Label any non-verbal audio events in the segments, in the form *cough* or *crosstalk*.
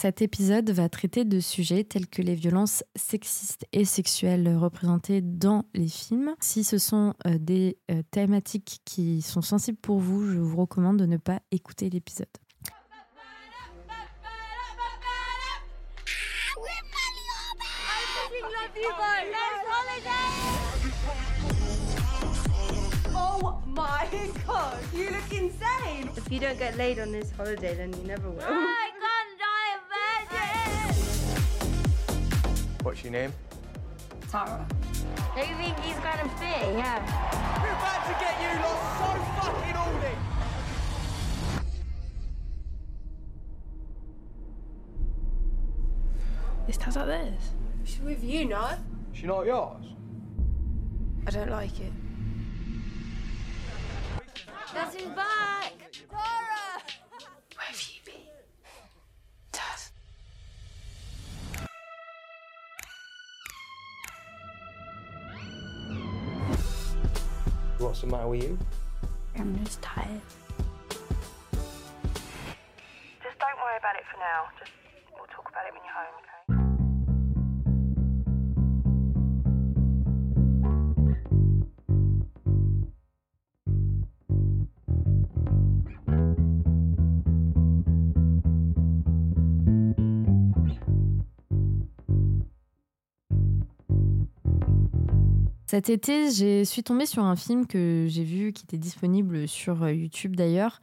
Cet épisode va traiter de sujets tels que les violences sexistes et sexuelles représentées dans les films. Si ce sont euh, des euh, thématiques qui sont sensibles pour vous, je vous recommande de ne pas écouter l'épisode. Oh my god, you look insane! If you don't get laid on this holiday, then you never will. What's your name? Tara. Do you think he's gonna fit? Yeah. We're about to get you lot so fucking horny! This tastes like this. She's with you, no? She not yours? I don't like it. Guess who's back? Dora! What's the matter with you? I'm just tired. Cet été, je suis tombée sur un film que j'ai vu qui était disponible sur euh, YouTube d'ailleurs.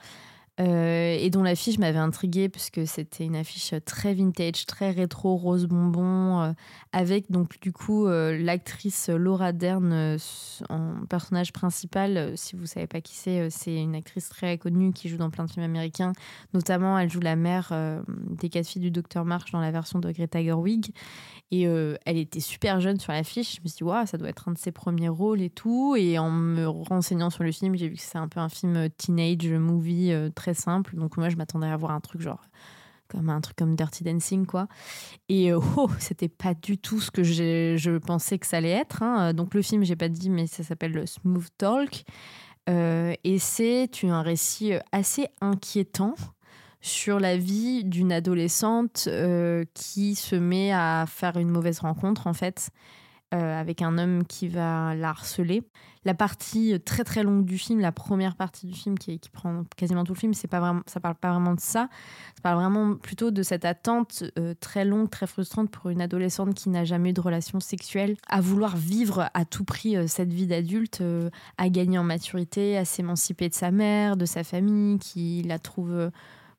euh, et dont l'affiche m'avait intriguée puisque c'était une affiche très vintage, très rétro, rose bonbon, euh, avec donc du coup euh, l'actrice Laura Dern euh, en personnage principal. Euh, Si vous savez pas qui c'est, euh, c'est une actrice très connue qui joue dans plein de films américains. Notamment, elle joue la mère euh, des quatre filles du Docteur March dans la version de Greta Gerwig. Et euh, elle était super jeune sur l'affiche. Je me suis dit, ça doit être un de ses premiers rôles et tout. Et en me renseignant sur le film, j'ai vu que c'est un peu un film teenage movie euh, très simple. Donc moi, je m'attendais à voir un truc genre comme un truc comme Dirty Dancing quoi. Et euh, *laughs* oh, c'était pas du tout ce que je pensais que ça allait être. hein. Donc le film, j'ai pas dit, mais ça s'appelle Smooth Talk. Euh, et c'est un récit euh, assez inquiétant sur la vie d'une adolescente euh, qui se met à faire une mauvaise rencontre en fait euh, avec un homme qui va la harceler. La partie très très longue du film, la première partie du film qui, qui prend quasiment tout le film, c'est pas vraiment, ça parle pas vraiment de ça. Ça parle vraiment plutôt de cette attente euh, très longue, très frustrante pour une adolescente qui n'a jamais eu de relation sexuelle, à vouloir vivre à tout prix cette vie d'adulte, à gagner en maturité, à s'émanciper de sa mère, de sa famille, qui la trouve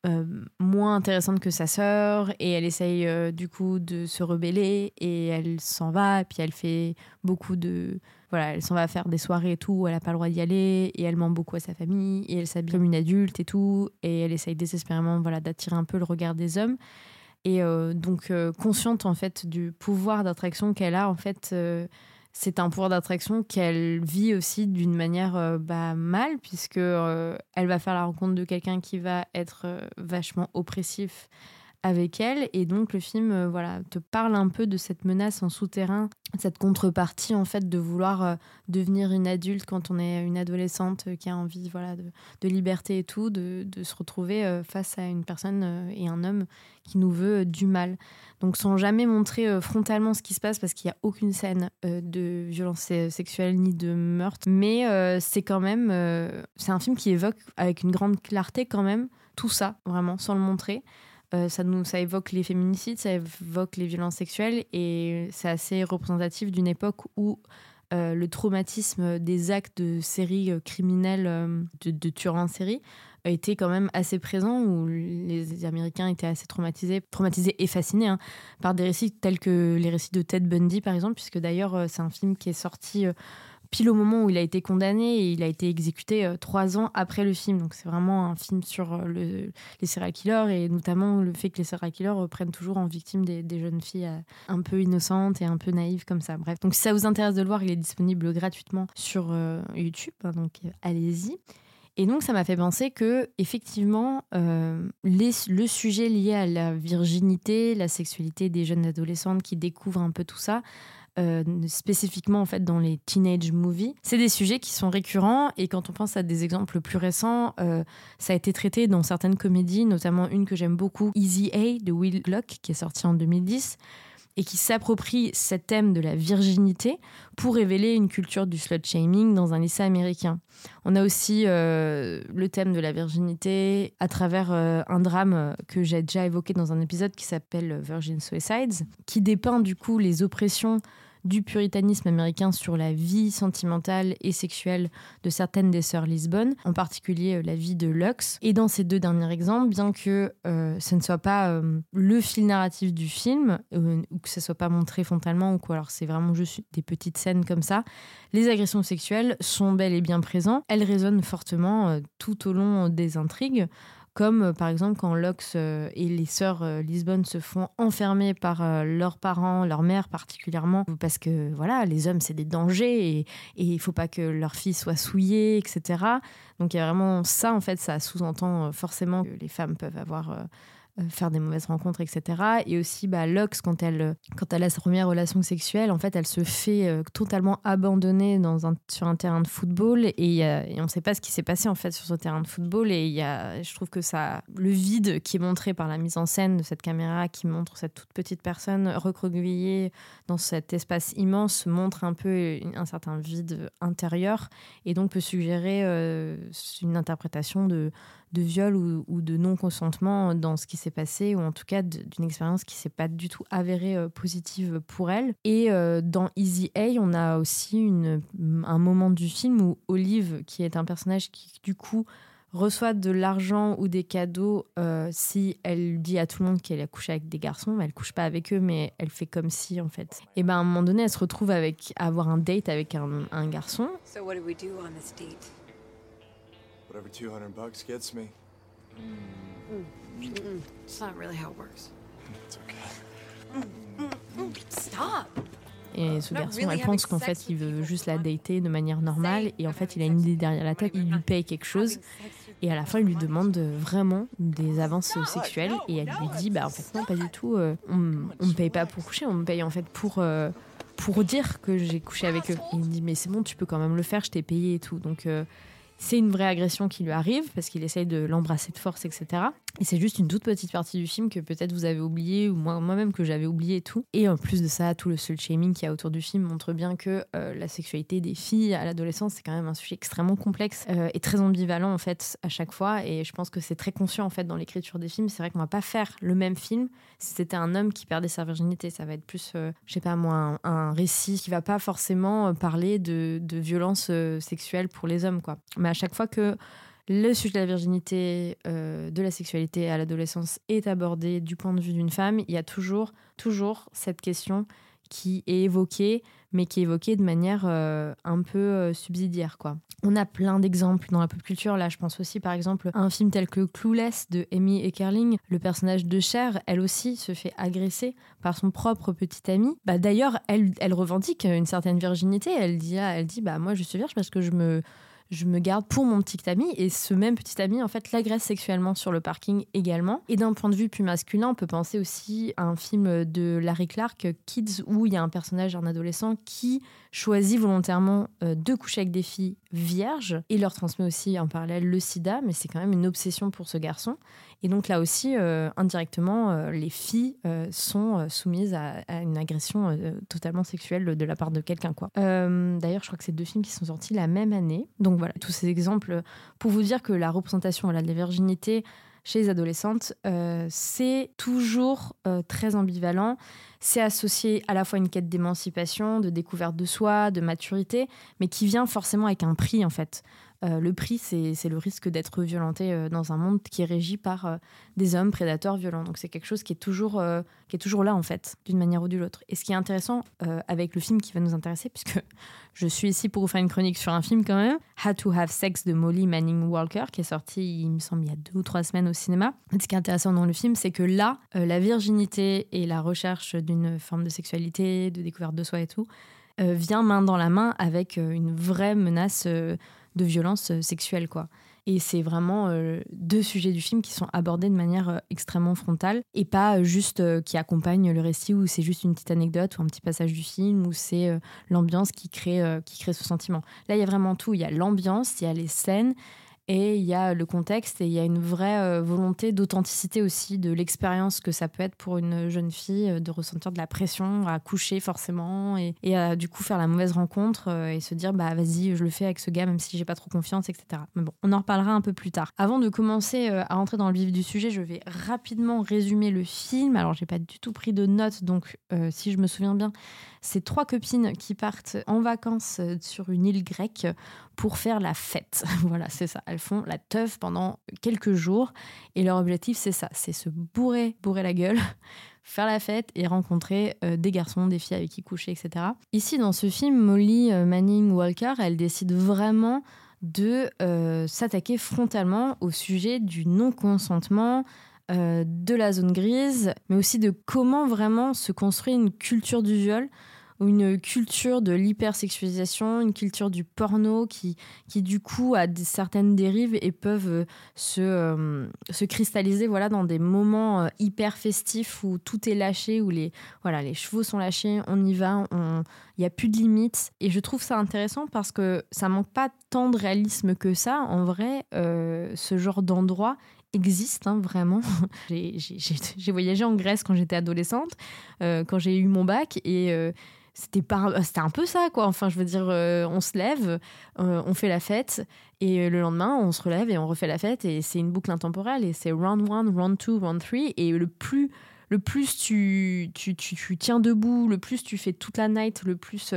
euh, moins intéressante que sa sœur et elle essaye euh, du coup de se rebeller et elle s'en va et puis elle fait beaucoup de voilà elle s'en va faire des soirées et tout où elle a pas le droit d'y aller et elle ment beaucoup à sa famille et elle s'habille comme une adulte et tout et elle essaye désespérément voilà d'attirer un peu le regard des hommes. Et euh, donc consciente en fait du pouvoir d'attraction qu'elle a en fait c'est un pouvoir d'attraction qu'elle vit aussi d'une manière euh, bah, mal, puisque euh, elle va faire la rencontre de quelqu'un qui va être euh, vachement oppressif avec elle. Et donc le film euh, voilà, te parle un peu de cette menace en souterrain, cette contrepartie en fait de vouloir euh, devenir une adulte quand on est une adolescente euh, qui a envie voilà, de, de liberté et tout, de, de se retrouver face à une personne et un homme qui nous veut du mal. Donc sans jamais montrer frontalement ce qui se passe parce qu'il n'y a aucune scène de violence sexuelle ni de meurtre. Mais c'est quand même... c'est un film qui évoque avec une grande clarté quand même tout ça, vraiment, sans le montrer. Euh, ça, nous, ça évoque les féminicides, ça évoque les violences sexuelles et c'est assez représentatif d'une époque où euh, le traumatisme des actes de séries euh, criminelles, de, de tueurs en série, était quand même assez présent, où les Américains étaient assez traumatisés, traumatisés et fascinés hein, par des récits tels que les récits de Ted Bundy, par exemple, puisque d'ailleurs c'est un film qui est sorti pile au moment où il a été condamné et il a été exécuté euh, trois ans après le film. Donc c'est vraiment un film sur euh, le- les serial killers et notamment le fait que les serial killers euh, prennent toujours en victime des, jeunes filles un peu innocentes et un peu naïves comme ça. Bref, donc si ça vous intéresse de le voir, il est disponible gratuitement sur YouTube, hein, donc allez-y. Et donc, ça m'a fait penser que, effectivement, le sujet lié à la virginité, la sexualité des jeunes adolescentes qui découvrent un peu tout ça, euh, spécifiquement en fait dans les teenage movies. C'est des sujets qui sont récurrents et quand on pense à des exemples plus récents, euh, ça a été traité dans certaines comédies, notamment une que j'aime beaucoup, Easy A de Will Gluck, qui est sortie en 2010 et qui s'approprie ce thème de la virginité pour révéler une culture du slut shaming dans un lycée américain. On a aussi euh, le thème de la virginité à travers un drame que j'ai déjà évoqué dans un épisode qui s'appelle Virgin Suicides, qui dépeint du coup les oppressions du puritanisme américain sur la vie sentimentale et sexuelle de certaines des sœurs Lisbonne, en particulier euh, la vie de Lux. Et dans ces deux derniers exemples, bien que euh, ce ne soit pas euh, le fil narratif du film, ou que ce soit pas montré frontalement, ou quoi, alors c'est vraiment juste des petites scènes comme ça, les agressions sexuelles sont bel et bien présentes. Elles résonnent fortement tout au long des intrigues comme euh, par exemple quand Lux euh, et les sœurs euh, Lisbonne se font enfermer par leurs parents, leur mère particulièrement, parce que voilà, les hommes c'est des dangers et, il faut pas que leur fille soit souillée, etc. Donc il y a vraiment ça en fait, ça sous-entend forcément que les femmes peuvent avoir faire des mauvaises rencontres, etc. Et aussi, bah, Lux, quand elle, euh, quand elle a sa première relation sexuelle, en fait, elle se fait euh, totalement abandonner dans un, sur un terrain de football et, on ne sait pas ce qui s'est passé en fait sur ce terrain de football. Et y a, je trouve que ça, le vide qui est montré par la mise en scène de cette caméra qui montre cette toute petite personne recroquevillée dans cet espace immense montre un peu un certain vide intérieur et donc peut suggérer euh, une interprétation de de viol ou, de non-consentement dans ce qui s'est passé, ou en tout cas d'une expérience qui s'est pas du tout avérée euh, positive pour elle. Et euh, dans Easy A, on a aussi une, un moment du film où Olive, qui est un personnage qui du coup reçoit de l'argent ou des cadeaux euh, si elle dit à tout le monde qu'elle a couché avec des garçons, mais elle couche pas avec eux, mais elle fait comme si en fait. Et ben à un moment donné, elle se retrouve avec à avoir un date avec un, un garçon So what do we do on this date? Whatever 200 bucks gets me. It's not really how it works. It's okay. Stop! Et ce garçon, elle pense qu'en fait, il veut juste la dater de manière normale. Et en fait, il a une idée derrière la tête. Il lui paye quelque chose. Et à la fin, il lui demande vraiment des avances sexuelles. Et elle lui dit, bah en fait, non, pas du tout. euh, on, on me paye pas pour coucher. On me paye en fait pour, euh, pour dire que j'ai couché avec eux. Et il me dit, mais c'est bon, tu peux quand même le faire. Je t'ai payé et tout. Donc... euh, c'est une vraie agression qui lui arrive parce qu'il essaye de l'embrasser de force, etc. Et c'est juste une toute petite partie du film que peut-être vous avez oublié ou moi- moi-même que j'avais oublié et tout. Et en plus de ça, tout le slut shaming qu'il y a autour du film montre bien que euh, la sexualité des filles à l'adolescence, c'est quand même un sujet extrêmement complexe euh, et très ambivalent en fait à chaque fois. Et je pense que c'est très conscient en fait dans l'écriture des films. C'est vrai qu'on va pas faire le même film si c'était un homme qui perdait sa virginité. Ça va être plus, euh, je sais pas moi, un, récit qui va pas forcément euh, parler de, de violence sexuelle pour les hommes, quoi. À chaque fois que le sujet de la virginité, euh, de la sexualité à l'adolescence est abordé du point de vue d'une femme, il y a toujours, toujours cette question qui est évoquée, mais qui est évoquée de manière euh, un peu euh, subsidiaire. Quoi. On a plein d'exemples dans la pop culture. Là, je pense aussi par exemple à un film tel que Clueless de Amy Eckerling. Le personnage de Cher, elle aussi, se fait agresser par son propre petit ami. Bah, D'ailleurs, elle, elle revendique une certaine virginité. Elle dit, elle dit bah, Moi, je suis vierge parce que je me je me garde pour mon petit ami et ce même petit ami en fait l'agresse sexuellement sur le parking également. Et d'un point de vue plus masculin, on peut penser aussi à un film de Larry Clark, Kids, où il y a un personnage, un adolescent qui choisit volontairement euh, de coucher avec des filles vierges et leur transmet aussi en parallèle le sida, mais c'est quand même une obsession pour ce garçon. Et donc là aussi, euh, indirectement, euh, les filles euh, sont soumises à, une agression totalement sexuelle de la part de quelqu'un. D'ailleurs, je crois que c'est deux films qui sont sortis la même année. Donc voilà, tous ces exemples pour vous dire que la représentation de la virginité chez les adolescentes, euh, c'est toujours euh, très ambivalent. C'est associé à la fois à une quête d'émancipation, de découverte de soi, de maturité, mais qui vient forcément avec un prix en fait. Euh, le prix, c'est le risque d'être violenté euh, dans un monde qui est régi par euh, des hommes prédateurs violents. Donc c'est quelque chose qui est toujours, qui est toujours là en fait, d'une manière ou d'une autre. Et ce qui est intéressant avec le film qui va nous intéresser, puisque je suis ici pour vous faire une chronique sur un film quand même, How to Have Sex de Molly Manning Walker, qui est sorti, il me semble, il y a deux ou trois semaines au cinéma. Ce qui est intéressant dans le film, c'est que là, la virginité et la recherche d'une forme de sexualité, de découverte de soi et tout, vient main dans la main avec une vraie menace de violence euh, sexuelle, quoi. Et c'est vraiment euh, deux sujets du film qui sont abordés de manière euh, extrêmement frontale et pas juste qui accompagnent le récit où c'est juste une petite anecdote ou un petit passage du film où c'est l'ambiance qui crée, qui crée ce sentiment. Là, il y a vraiment tout. Il y a l'ambiance, il y a les scènes et il y a le contexte et il y a une vraie euh, volonté d'authenticité aussi de l'expérience que ça peut être pour une jeune fille euh, de ressentir de la pression à coucher forcément et, à du coup faire la mauvaise rencontre euh, et se dire bah vas-y je le fais avec ce gars même si j'ai pas trop confiance etc. Mais bon on en reparlera un peu plus tard. Avant de commencer à rentrer dans le vif du sujet je vais rapidement résumer le film. Alors j'ai pas du tout pris de notes donc si je me souviens bien c'est trois copines qui partent en vacances euh, sur une île grecque pour faire la fête. *laughs* voilà, c'est ça. Elles font la teuf pendant quelques jours et leur objectif, c'est ça c'est se bourrer, bourrer la gueule, *laughs* faire la fête et rencontrer euh, des garçons, des filles avec qui coucher, etc. Ici, dans ce film, Molly euh, Manning Walker, elle décide vraiment de s'attaquer frontalement au sujet du non-consentement, euh, de la zone grise, mais aussi de comment vraiment se construit une culture du viol ou une culture de l'hypersexualisation, une culture du porno qui, qui du coup a certaines dérives et peuvent euh, se, euh, se cristalliser voilà, dans des moments hyper festifs où tout est lâché, où les, voilà, les chevaux sont lâchés, on y va, il n'y a plus de limites. Et je trouve ça intéressant parce que ça manque pas tant de réalisme que ça. En vrai, ce genre d'endroit existe hein, vraiment. *laughs* J'ai- voyagé en Grèce quand j'étais adolescente, euh, quand j'ai eu mon bac et euh, c'était un peu ça quoi. Enfin, je veux dire, euh, on se lève, euh, on fait la fête et le lendemain on se relève et on refait la fête et c'est une boucle intemporelle et c'est round 1, round 2, round 3 et le plus le plus tu, tu, tu, tu tiens debout, le plus tu fais toute la night, le plus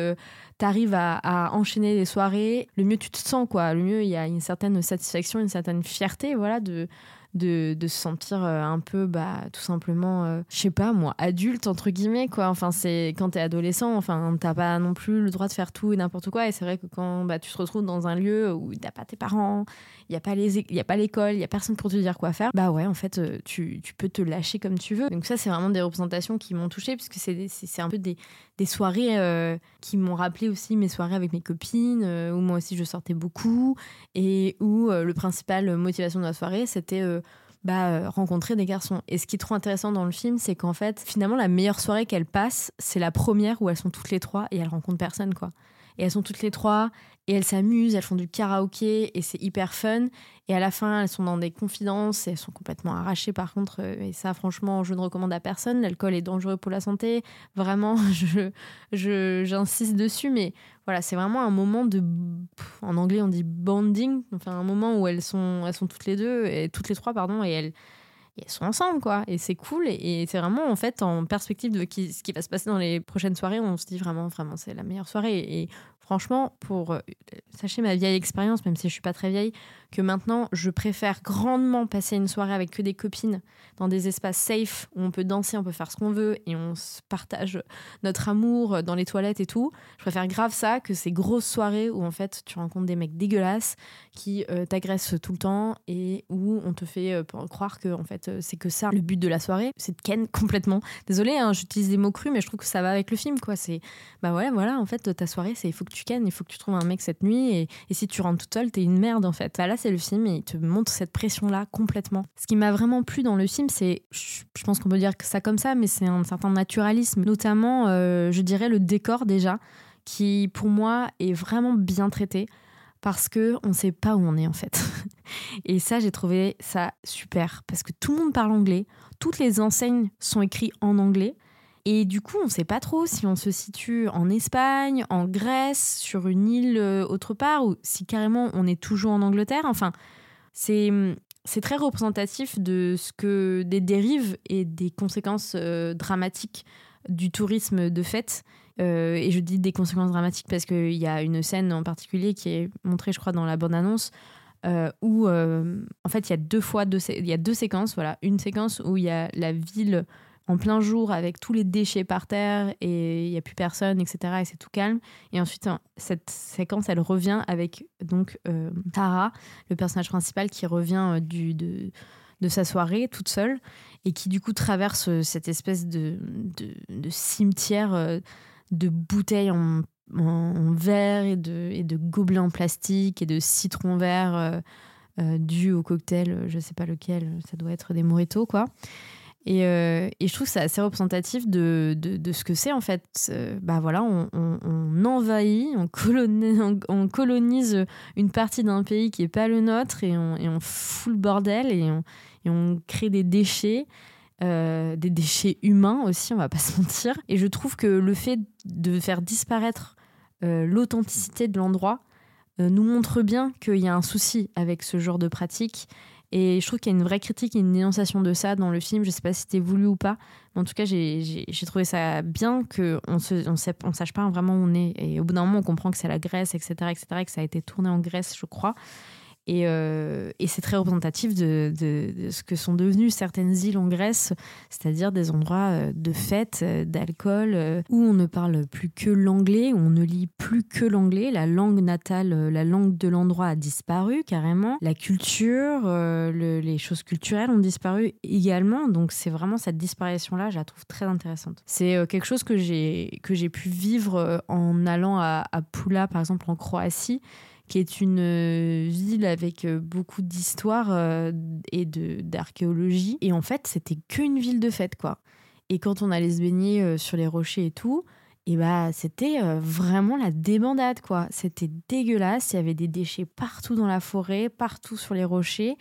tu arrives à, à enchaîner les soirées, le mieux tu te sens, quoi. Le mieux, il y a une certaine satisfaction, une certaine fierté, voilà, de, de, de se sentir euh, un peu, bah, tout simplement, euh, je sais pas, moi, adulte, entre guillemets, quoi. Enfin, c'est quand t'es adolescent, enfin, t'as pas non plus le droit de faire tout et n'importe quoi. Et c'est vrai que quand bah, tu te retrouves dans un lieu où t'as pas tes parents, il y a pas l'école, il y a personne pour te dire quoi faire, bah ouais, en fait, euh, tu, tu peux te lâcher comme tu veux. Donc ça, c'est vraiment des représentations qui m'ont touchée, puisque c'est un peu des, des soirées euh, qui m'ont rappelé aussi mes soirées avec mes copines, euh, où moi aussi je sortais beaucoup, et où euh, le principal motivation de la soirée, c'était bah, rencontrer des garçons. Et ce qui est trop intéressant dans le film, c'est qu'en fait, finalement, la meilleure soirée qu'elles passent, c'est la première où elles sont toutes les trois et elles rencontrent personne, quoi. Et elles sont toutes les trois et elles s'amusent, elles font du karaoké et c'est hyper fun. Et à la fin, elles sont dans des confidences et elles sont complètement arrachées par contre. euh, Et ça, franchement, je ne recommande à personne. L'alcool est dangereux pour la santé. Vraiment, *laughs* je, je, j'insiste dessus. Mais voilà, c'est vraiment un moment de. En anglais, on dit bonding. Enfin, un moment où elles sont, elles sont toutes les deux, et toutes les trois, pardon, et elles. elles sont ensemble, quoi. Et c'est cool. Et, c'est vraiment, en fait, en perspective de ce qui va se passer dans les prochaines soirées, on se dit vraiment, vraiment, c'est la meilleure soirée. Et franchement, pour. euh, sachez ma vieille expérience, même si je suis pas très vieille, que maintenant, je préfère grandement passer une soirée avec que des copines dans des espaces safe où on peut danser, on peut faire ce qu'on veut et on partage notre amour dans les toilettes et tout. Je préfère grave ça que ces grosses soirées où en fait tu rencontres des mecs dégueulasses qui euh, t'agressent tout le temps et où on te fait euh, croire que en fait euh, c'est que ça le but de la soirée, c'est de ken *laughs* complètement. Désolée, hein, j'utilise des mots crus, mais je trouve que ça va avec le film quoi. C'est bah ouais, voilà, en fait ta soirée c'est il faut que tu ken, il faut que tu trouves un mec cette nuit et, et si tu rentres toute seule t'es une merde en fait. Bah, là c'est le film et il te montre cette pression là complètement. Ce qui m'a vraiment plu dans le film c'est, je je pense qu'on peut dire que ça comme ça, mais c'est un certain naturalisme, notamment euh, je dirais le décor déjà qui pour moi est vraiment bien traité parce que on sait pas où on est en fait. *laughs* Et ça j'ai trouvé ça super parce que tout le monde parle anglais, toutes les enseignes sont écrites en anglais. Et du coup, on sait pas trop si on se situe en Espagne, en Grèce, sur une île euh, autre part, ou si carrément on est toujours en Angleterre. Enfin, c'est c'est très représentatif de ce que des dérives et des conséquences euh, dramatiques du tourisme de fête. Euh, et je dis des conséquences dramatiques parce qu'il y a une scène en particulier qui est montrée, je crois, dans la bande-annonce, où en fait il y a deux fois deux, il y a deux séquences. Voilà, une séquence où il y a la ville en plein jour avec tous les déchets par terre et il n'y a plus personne, etc. Et c'est tout calme. Et ensuite, cette séquence, elle revient avec donc euh, Tara, le personnage principal, qui revient euh, de, sa soirée toute seule et qui du coup traverse euh, cette espèce de, cimetière de bouteilles en, verre et de, et de gobelets en plastique et de citrons verts. euh, dû au cocktail, je sais pas lequel, ça doit être des mojitos, quoi. Et, euh, et je trouve que c'est assez représentatif de, de, ce que c'est en fait. Euh, bah voilà, on, envahit, on colonise, *laughs* on, on colonise une partie d'un pays qui est pas le nôtre et on, fout le bordel et on, crée des déchets. euh, des déchets humains aussi, on va pas *laughs* se mentir. Et je trouve que le fait de faire disparaître l'authenticité de l'endroit nous montre bien qu'il y a un souci avec ce genre de pratique. Et je trouve qu'il y a une vraie critique et une dénonciation de ça dans le film. Je sais pas si c'était voulu ou pas, mais en tout cas, j'ai- trouvé ça bien qu'on se, on on sache pas vraiment où on est. Et au bout d'un moment, on comprend que c'est la Grèce, etc., etc., et que ça a été tourné en Grèce, je crois. Et, euh, et c'est très représentatif de, ce que sont devenues certaines îles en Grèce, c'est-à-dire des endroits euh, de fête, euh, d'alcool, où on ne parle plus que l'anglais, où on ne lit plus que l'anglais. La langue natale, la langue de l'endroit a disparu carrément. La culture, le- les choses culturelles ont disparu également. Donc c'est vraiment cette disparition-là, je la trouve très intéressante. C'est quelque chose que j'ai pu vivre en allant à Pula, par exemple en Croatie qui est une euh, ville avec euh, beaucoup d'histoire euh, et d'archéologie. Et en fait, c'était qu'une ville de fête, quoi. Et quand on allait se baigner sur les rochers et tout, et bah c'était vraiment la débandade, quoi. C'était dégueulasse. Il y avait des déchets partout dans la forêt, partout sur les rochers.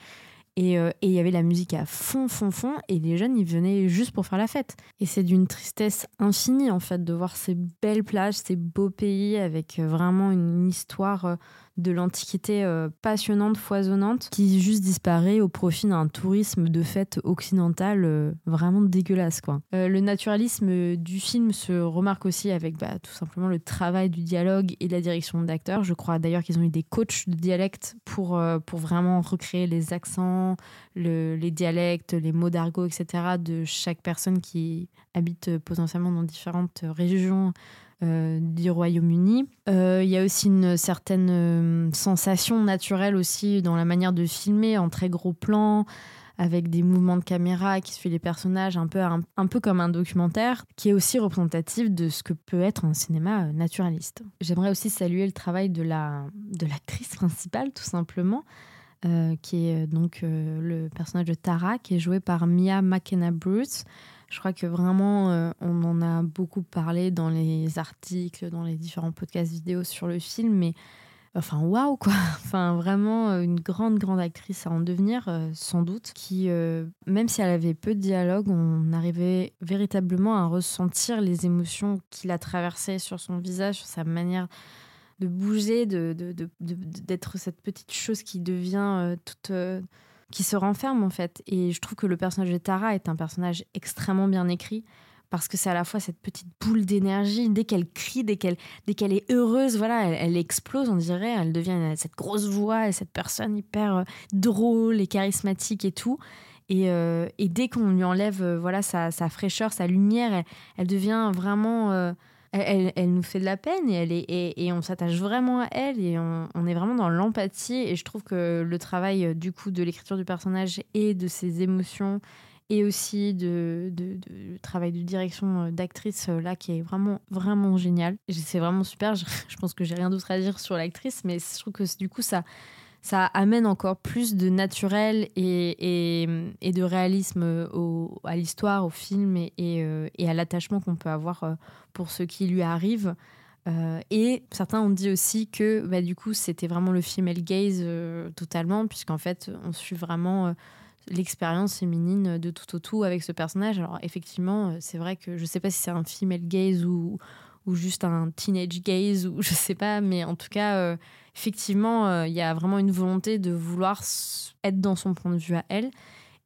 Et il y avait la musique à fond, fond, fond. Et les jeunes, ils venaient juste pour faire la fête. Et c'est d'une tristesse infinie, en fait, de voir ces belles plages, ces beaux pays avec vraiment une histoire de l'Antiquité euh, passionnante, foisonnante, qui juste disparaît au profit d'un tourisme de fête occidental euh, vraiment dégueulasse. Quoi. Euh, le naturalisme du film se remarque aussi avec bah, tout simplement le travail du dialogue et de la direction d'acteurs. Je crois d'ailleurs qu'ils ont eu des coachs de dialecte pour, pour vraiment recréer les accents, le- les dialectes, les mots d'argot, etc. de chaque personne qui habite potentiellement dans différentes régions du Royaume-Uni. Euh, Il y a aussi une certaine euh, sensation naturelle aussi dans la manière de filmer en très gros plans avec des mouvements de caméra qui suit les personnages un peu, un, peu comme un documentaire qui est aussi représentatif de ce que peut être un cinéma euh, naturaliste. J'aimerais aussi saluer le travail de la de l'actrice principale tout simplement euh, qui est euh, donc euh, le personnage de Tara qui est joué par Mia McKenna Bruce je crois que vraiment, euh, on en a beaucoup parlé dans les articles, dans les différents podcasts vidéo sur le film, mais enfin, waouh, quoi! *laughs* Enfin, vraiment, euh, une grande, grande actrice à en devenir, euh, sans doute, qui, même si elle avait peu de dialogue, on arrivait véritablement à ressentir les émotions qui la traversaient sur son visage, sur sa manière de bouger, de, d'être cette petite chose qui devient toute. Qui se renferme en fait. Et je trouve que le personnage de Tara est un personnage extrêmement bien écrit parce que c'est à la fois cette petite boule d'énergie. Dès qu'elle crie, dès qu'elle, dès qu'elle est heureuse, voilà, elle, explose, on dirait. Elle devient cette grosse voix et cette personne hyper euh, drôle et charismatique et tout. Et, euh, dès qu'on lui enlève euh, voilà sa, fraîcheur, sa lumière, elle, devient vraiment. Elle, elle- nous fait de la peine et, elle est, et, on s'attache vraiment à elle et on, est vraiment dans l'empathie. Et je trouve que le travail euh, du coup de l'écriture du personnage et de ses émotions et aussi de, travail de direction euh, d'actrice euh, là qui est vraiment vraiment génial. C'est vraiment super. Je, *laughs* je pense que j'ai rien d'autre à dire sur l'actrice, mais je trouve que du coup ça ça amène encore plus de naturel et, de réalisme à l'histoire, au film euh, et à l'attachement qu'on peut avoir euh, pour ce qui lui arrive. Euh, et certains ont dit aussi que bah, du coup c'était vraiment le female gaze totalement, puisqu'en fait on suit vraiment l'expérience féminine de tout au tout avec ce personnage. Alors effectivement, c'est vrai que je sais pas si c'est un female gaze ou, ou juste un teenage gaze ou *laughs* je sais pas, mais en tout cas, euh, effectivement, euh, il y a vraiment une volonté de vouloir être dans son point de vue à elle.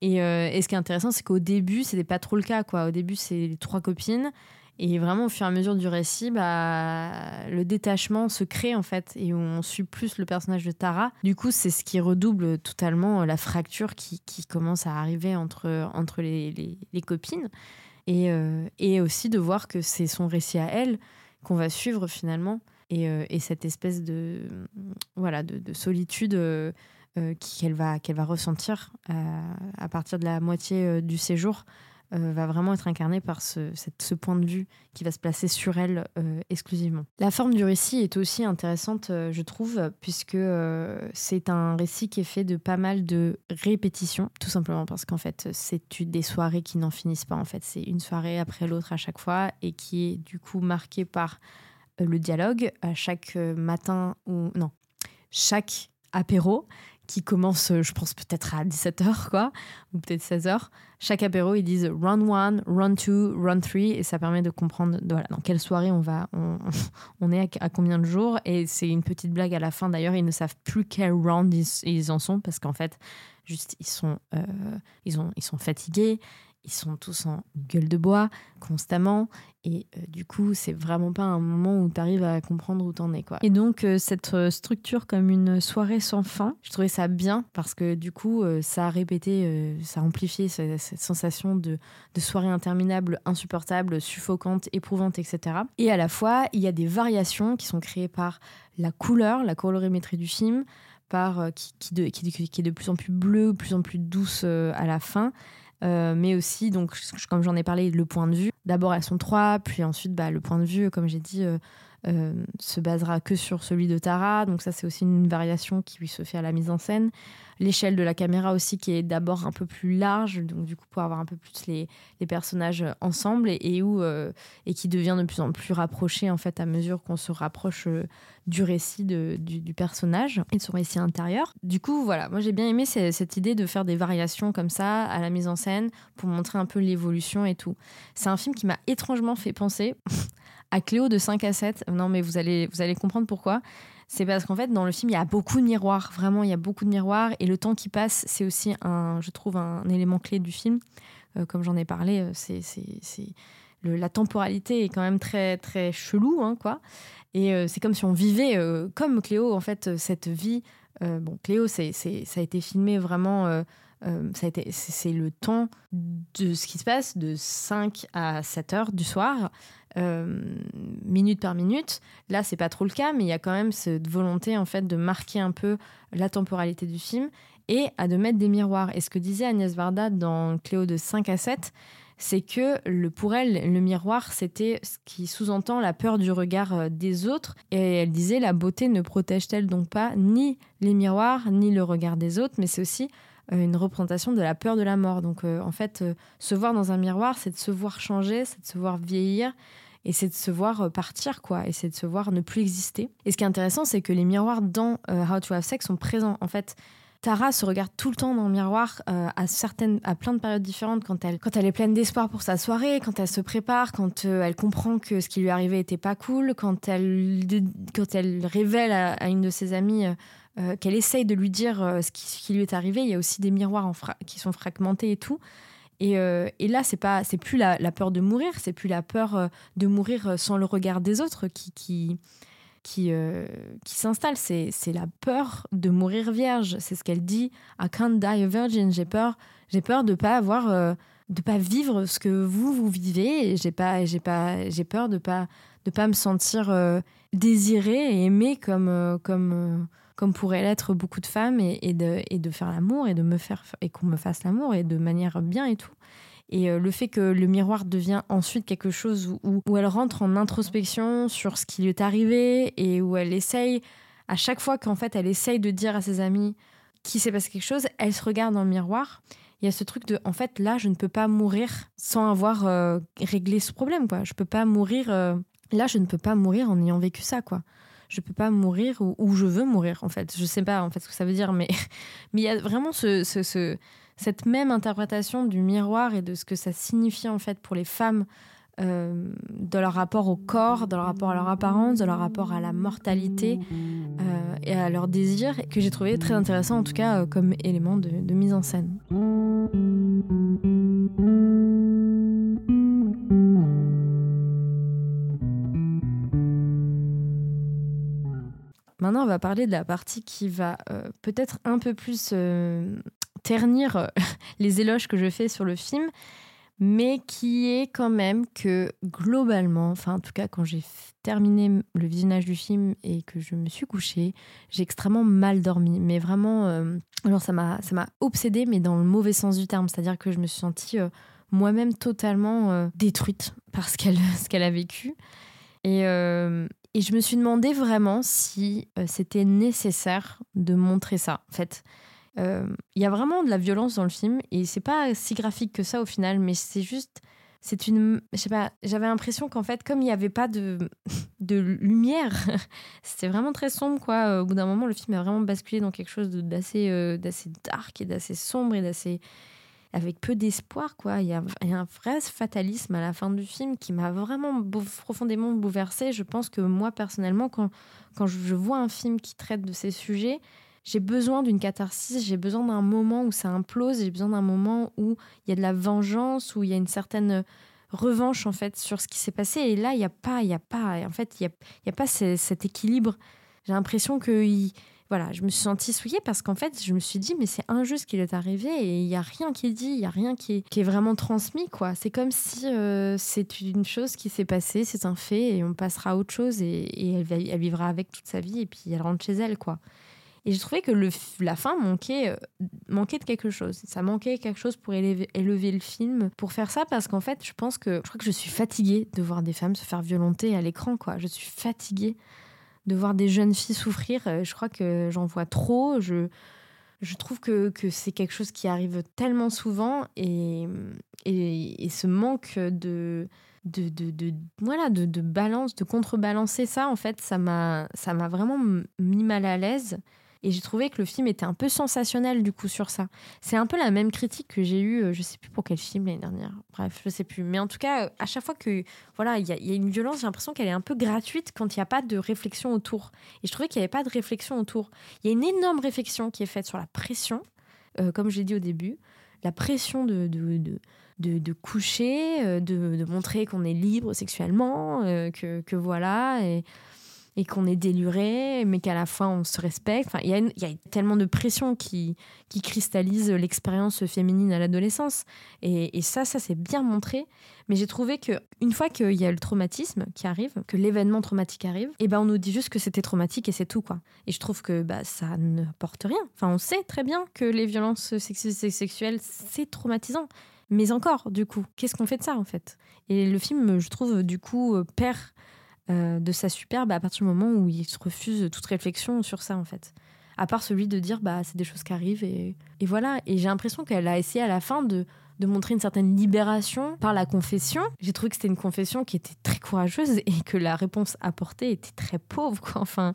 Et, euh, et ce qui est intéressant, c'est qu'au début, c'était pas trop le cas. Quoi. Au début, c'est les trois copines. Et vraiment, au fur et à mesure du récit, bah, le détachement se crée en fait, et on suit plus le personnage de Tara. Du coup, c'est ce qui redouble totalement la fracture qui, qui commence à arriver entre, entre les- les copines. Et, euh, et aussi de voir que c'est son récit à elle qu'on va suivre finalement. Et, euh, et cette espèce de, voilà, de, de solitude euh, qu'elle va, qu'elle va ressentir à partir de la moitié du séjour euh, va vraiment être incarné par ce, point de vue qui va se placer sur elle euh, exclusivement. La forme du récit est aussi intéressante, euh, je trouve, puisque c'est un récit qui est fait de pas mal de répétitions, tout simplement parce qu'en fait, c'est des soirées qui n'en finissent pas. En fait, c'est une soirée après l'autre à chaque fois et qui est du coup marquée par le dialogue à chaque matin ou non, chaque apéro qui commence, euh, je pense, peut-être à 17h, quoi, ou peut-être 16h. Chaque apéro, ils disent round 1, round 2, round 3, et ça permet de comprendre voilà, dans quelle soirée on va, on, *laughs* est, à, combien de jours. Et c'est une petite blague à la fin, d'ailleurs, ils ne savent plus quel round ils, ils en sont, parce qu'en fait, juste, ils sont, euh, ils, ont, ils sont fatigués, ils sont tous en gueule de bois constamment et euh, du coup c'est vraiment pas un moment où tu arrives à comprendre où t'en es quoi. Et donc euh, cette euh, structure comme une soirée sans fin, je trouvais ça bien parce que du coup euh, ça a répété, ça a amplifié ce- cette sensation de, de soirée interminable, insupportable, suffocante, éprouvante, etc. Et à la fois il y a des variations qui sont créées par la couleur, la colorimétrie du film, par qui, qui, de- qui- qui est de plus en plus bleue, de plus en plus douce à la fin. Euh, mais aussi, donc, comme j'en ai parlé, le point de vue. D'abord, elles sont trois, puis ensuite, bah, le point de vue, comme j'ai dit, euh, se basera que sur celui de Tara. Donc ça, c'est aussi une variation qui lui se fait à la mise en scène. L'échelle de la caméra aussi, qui est d'abord un peu plus large, donc du coup, pour avoir un peu plus les, personnages ensemble, et, où, euh, et qui devient de plus en plus rapproché, en fait, à mesure qu'on se rapproche euh, du récit de- du, du personnage et de son récit intérieur. Du coup, voilà, moi j'ai bien aimé ce- cette idée de faire des variations comme ça à la mise en scène pour montrer un peu l'évolution et tout. C'est un film qui m'a étrangement fait penser *laughs* à Cléo de 5 à 7. Non, mais vous allez, vous allez comprendre pourquoi. C'est parce qu'en fait, dans le film, il y a beaucoup de miroirs. Vraiment, il y a beaucoup de miroirs. Et le temps qui passe, c'est aussi, un, je trouve, un élément clé du film. Euh, comme j'en ai parlé, euh, c'est, la temporalité est quand même très, très chelou, hein, quoi. Et euh, c'est comme si on vivait, comme Cléo, en fait, cette vie. bon, Cléo, c'est, ça a été filmé vraiment. ça a été, c'est le temps de ce qui se passe de 5 à 7 heures du soir, euh, minute par minute. Là, c'est pas trop le cas, mais il y a quand même cette volonté, en fait, de marquer un peu la temporalité du film et à de mettre des miroirs. Et ce que disait Agnès Varda dans Cléo de 5 à 7, c'est que pour elle, le miroir, c'était ce qui sous-entend la peur du regard euh, des autres. Et elle disait, la beauté ne protège-t-elle donc pas ni les miroirs, ni le regard des autres, mais c'est aussi euh, une représentation de la peur de la mort. Donc en fait, se voir dans un miroir, c'est de se voir changer, c'est de se voir vieillir. Et c'est de se voir euh, partir, quoi. Et c'est de se voir ne plus exister. Et ce qui est intéressant, c'est que les miroirs dans euh, How to Have Sex sont présents. En fait, Tara se regarde tout le temps dans le miroir euh, à certaines, à plein de périodes différentes. Quand elle, quand elle est pleine d'espoir pour sa soirée, quand elle se prépare, quand elle comprend que ce qui lui arrivait était pas cool, quand elle, quand elle révèle à, une de ses amies qu'elle essaye de lui dire ce, qui, lui est arrivé. Il y a aussi des miroirs qui sont fragmentés et tout. Et, euh, et là, c'est pas, c'est plus la, peur de mourir, c'est plus la peur euh, de mourir euh, sans le regard des autres qui, qui, qui, qui s'installe. C'est, c'est la peur de mourir vierge. C'est ce qu'elle dit. I can't die a virgin. J'ai peur, j'ai peur de pas avoir, de pas vivre ce que vous vous vivez. J'ai pas, j'ai pas, j'ai peur de pas, de pas me sentir désirée et aimée comme, comme. Comme pourraient l'être beaucoup de femmes, et, de, faire l'amour, et de me faire et qu'on me fasse l'amour, et de manière bien et tout. Et euh, le fait que le miroir devient ensuite quelque chose où, où, elle rentre en introspection sur ce qui lui est arrivé, et où elle essaye, à chaque fois qu'en fait elle essaye de dire à ses amis qu'il s'est passé quelque chose, elle se regarde dans le miroir. Il y a ce truc de, en fait, là, je ne peux pas mourir sans avoir euh, réglé ce problème, quoi. Je peux pas mourir. euh, là, je ne peux pas mourir en ayant vécu ça, quoi je peux pas mourir ou, je veux mourir en fait. Je sais pas en fait ce que ça veut dire mais *laughs* mais il y a vraiment ce, ce, ce, cette même interprétation du miroir et de ce que ça signifie en fait pour les femmes euh, dans leur rapport au corps dans leur rapport à leur apparence dans leur rapport à la mortalité euh, et à leur désir que j'ai trouvé très intéressant en tout cas euh, comme élément de, de mise en scène Maintenant, on va parler de la partie qui va euh, peut-être un peu plus euh, ternir euh, *laughs* les éloges que je fais sur le film, mais qui est quand même que globalement, enfin en tout cas quand j'ai terminé le visionnage du film et que je me suis couchée, j'ai extrêmement mal dormi, mais vraiment, alors ça m'a ça m'a obsédée, mais dans le mauvais sens du terme, c'est-à-dire que je me suis sentie moi-même totalement détruite par *laughs* ce qu'elle a vécu. Et, et je me suis demandé vraiment si euh, c'était nécessaire de montrer ça. En fait, Euh, il y a vraiment de la violence dans le film et c'est pas si graphique que ça au final, mais c'est juste. C'est une. Je sais pas, j'avais l'impression qu'en fait, comme il n'y avait pas de, *laughs* de lumière, *laughs* c'était vraiment très sombre, quoi. Euh, Au bout d'un moment, le film a vraiment basculé dans quelque chose d'assez d'assez dark et d'assez sombre et d'assez. Avec peu d'espoir, quoi. Il y, a, un vrai fatalisme à la fin du film qui m'a vraiment profondément bouleversée. Je pense que moi, personnellement, quand, quand je vois un film qui traite de ces sujets, j'ai besoin d'une catharsis, j'ai besoin d'un moment où ça implose, j'ai besoin d'un moment où il y a de la vengeance, où il y a une certaine revanche en fait sur ce qui s'est passé. Et là, il n'y a pas, il y a pas, en fait, il y a, a pas ce- cet équilibre. J'ai l'impression que il- voilà, je me suis sentie souillée parce qu'en fait, je me suis dit, mais c'est injuste ce qui lui est arrivé et il n'y a rien qui est dit, il n'y a rien qui est, qui est vraiment transmis. quoi. C'est comme si euh, c'est une chose qui s'est passée, c'est un fait et on passera à autre chose et, et elle, elle vivra avec toute sa vie et puis elle rentre chez elle. quoi. Et j'ai trouvé que le, la fin manquait, euh, manquait de quelque chose. Ça manquait quelque chose pour élever, élever le film, pour faire ça, parce qu'en fait, je pense que je crois que je suis fatiguée de voir des femmes se faire violenter à l'écran. quoi. Je suis fatiguée de voir des jeunes filles souffrir. Euh, Je crois que j'en vois trop. Je, je trouve que, que c'est quelque chose qui arrive tellement souvent et, et, et ce manque de, de, de, voilà, de, de balance, de contrebalancer ça, en fait, ça m'a vraiment mis mal à l'aise. Et j'ai trouvé que le film était un peu sensationnel du coup sur ça. C'est un peu la même critique que j'ai eue, euh, je sais plus pour quel film l'année dernière. Bref, je sais plus. Mais en tout cas, euh, à chaque fois que voilà, il y, a- une violence, j'ai l'impression qu'elle est un peu gratuite quand il n'y a pas de réflexion autour. Et je trouvais qu'il n'y avait pas de réflexion autour. Il y a une énorme réflexion qui est faite sur la pression, euh, comme j'ai dit au début, la pression de, de, de, de- coucher, euh, de, montrer qu'on est libre sexuellement, que, que voilà, et, et qu'on est déluré, mais qu'à la fin on se respecte. Enfin, il y, a tellement de pression qui, qui cristallise l'expérience féminine à l'adolescence. Et, ça, ça c'est bien montré. Mais j'ai trouvé que une fois qu'il y a le traumatisme qui arrive, que l'événement traumatique arrive, et ben on nous dit juste que c'était traumatique et c'est tout quoi. Et je trouve que bah ça ne porte rien. Enfin, on sait très bien que les violences sexistes et sexuelles c'est traumatisant. Mais encore, du coup, qu'est-ce qu'on fait de ça en fait? Et le film, je trouve, du coup, euh, perd euh, de sa superbe à partir du moment où il se refuse toute réflexion sur ça en fait. À part celui de dire bah c'est des choses qui arrivent et, et voilà. Et j'ai l'impression qu'elle a essayé à la fin de, de montrer une certaine libération par la confession. J'ai trouvé que c'était une confession qui était très courageuse et que la réponse apportée était très pauvre quoi. Enfin.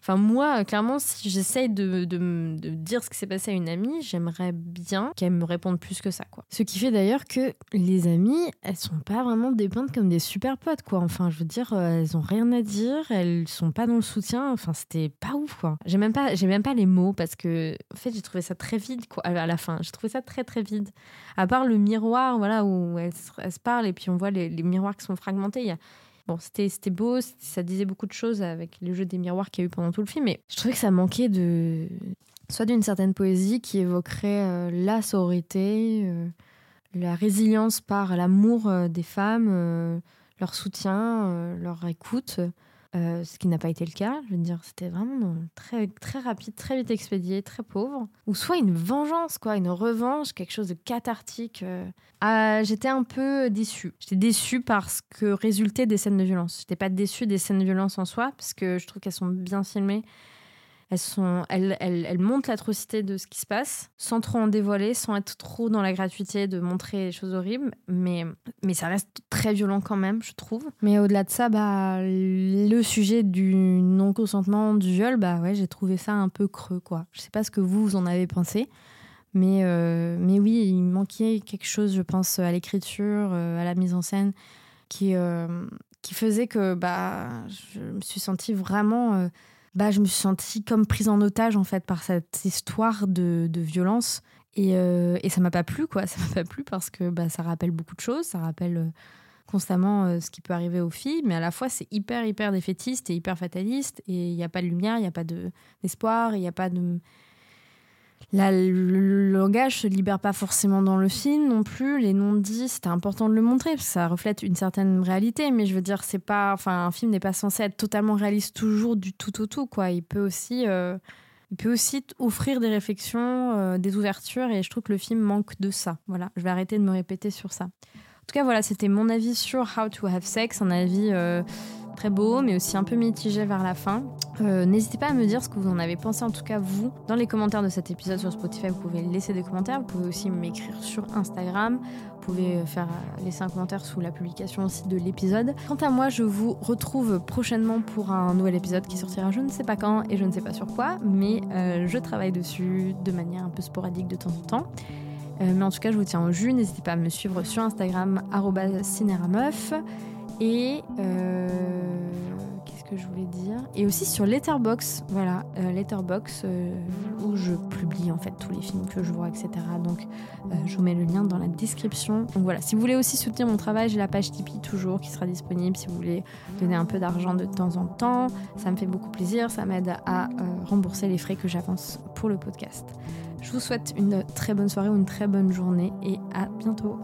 Enfin, moi, clairement, si j'essaye de, de, de dire ce qui s'est passé à une amie, j'aimerais bien qu'elle me réponde plus que ça, quoi. Ce qui fait d'ailleurs que les amies, elles sont pas vraiment dépeintes comme des super potes, quoi. Enfin, je veux dire, euh, elles ont rien à dire, elles sont pas dans le soutien. Enfin, c'était pas ouf, quoi. J'ai même pas, j'ai même pas les mots parce que, en fait, j'ai trouvé ça très vide, quoi. À la fin, j'ai trouvé ça très très vide. À part le miroir, voilà, où elles, elles se parlent et puis on voit les, les miroirs qui sont fragmentés. C'était beau, ça disait beaucoup de choses avec le jeu des miroirs qu'il y a eu pendant tout le film, mais je trouvais que ça manquait de. soit d'une certaine poésie qui évoquerait euh, la sororité, euh, la résilience par l'amour euh, des femmes, leur soutien, leur écoute, euh, ce qui n'a pas été le cas. Je veux dire, c'était vraiment euh, très, très rapide, très vite expédié, très pauvre. Ou soit une vengeance, quoi, une revanche, quelque chose de cathartique. euh. Ah, J'étais un peu déçue. J'étais déçue parce que résultait des scènes de violence. J'étais pas déçue des scènes de violence en soi, parce que je trouve qu'elles sont bien filmées. Elles, sont, montrent l'atrocité de ce qui se passe, sans trop en dévoiler, sans être trop dans la gratuité de montrer des choses horribles. Mais, ça reste très violent quand même, je trouve. Mais au-delà de ça, bah, le sujet du non-consentement, du viol, bah j'ai trouvé ça un peu creux, quoi. Je sais pas ce que vous, en avez pensé. Mais, euh, mais oui, il manquait quelque chose, je pense, à l'écriture, euh, à la mise en scène, qui, euh, faisait que bah, je me suis sentie vraiment. Bah, je me suis sentie comme prise en otage, en fait, par cette histoire de, de violence. Et, euh, et ça m'a pas plu, quoi. *laughs* Ça m'a pas plu parce que bah, ça rappelle beaucoup de choses. Ça rappelle euh, constamment euh, ce qui peut arriver aux filles, mais à la fois, c'est hyper, hyper défaitiste et hyper fataliste. Et il n'y a pas de lumière, il n'y a pas de- d'espoir, il n'y a pas de. Le langage se libère pas forcément dans le film non plus. Les non-dits, c'était important de le montrer parce que ça reflète une certaine réalité. Mais je veux dire, c'est pas, enfin, un film n'est pas censé être totalement réaliste toujours du tout au tout, quoi. Il peut aussi, euh, il peut aussi offrir des réflexions, euh, des ouvertures, et je trouve que le film manque de ça. Voilà, je vais arrêter de me répéter sur ça. En tout cas, voilà, c'était mon avis sur How to Have Sex, un avis euh, très beau, mais aussi un peu mitigé vers la fin. Euh, N'hésitez pas à me dire ce que vous en avez pensé, en tout cas vous, dans les commentaires de cet épisode sur Spotify. Vous pouvez laisser des commentaires, vous pouvez aussi m'écrire sur Instagram, vous pouvez faire laisser un commentaire sous la publication aussi de l'épisode. Quant à moi, je vous retrouve prochainement pour un nouvel épisode qui sortira je ne sais pas quand et je ne sais pas sur quoi, mais euh, je travaille dessus de manière un peu sporadique de temps en temps. Euh, mais en tout cas, je vous tiens au jus. N'hésitez pas à me suivre sur Instagram, cinérameuf. Et euh, qu'est-ce que je voulais dire? Et aussi sur Letterbox, voilà, euh, Letterbox euh, où je publie en fait tous les films que je vois, etc. Donc je vous mets le lien dans la description. Donc voilà, si vous voulez aussi soutenir mon travail, j'ai la page Tipeee toujours qui sera disponible. Si vous voulez donner un peu d'argent de temps en temps, ça me fait beaucoup plaisir, ça m'aide à rembourser les frais que j'avance pour le podcast. Je vous souhaite une très bonne soirée ou une très bonne journée et à bientôt.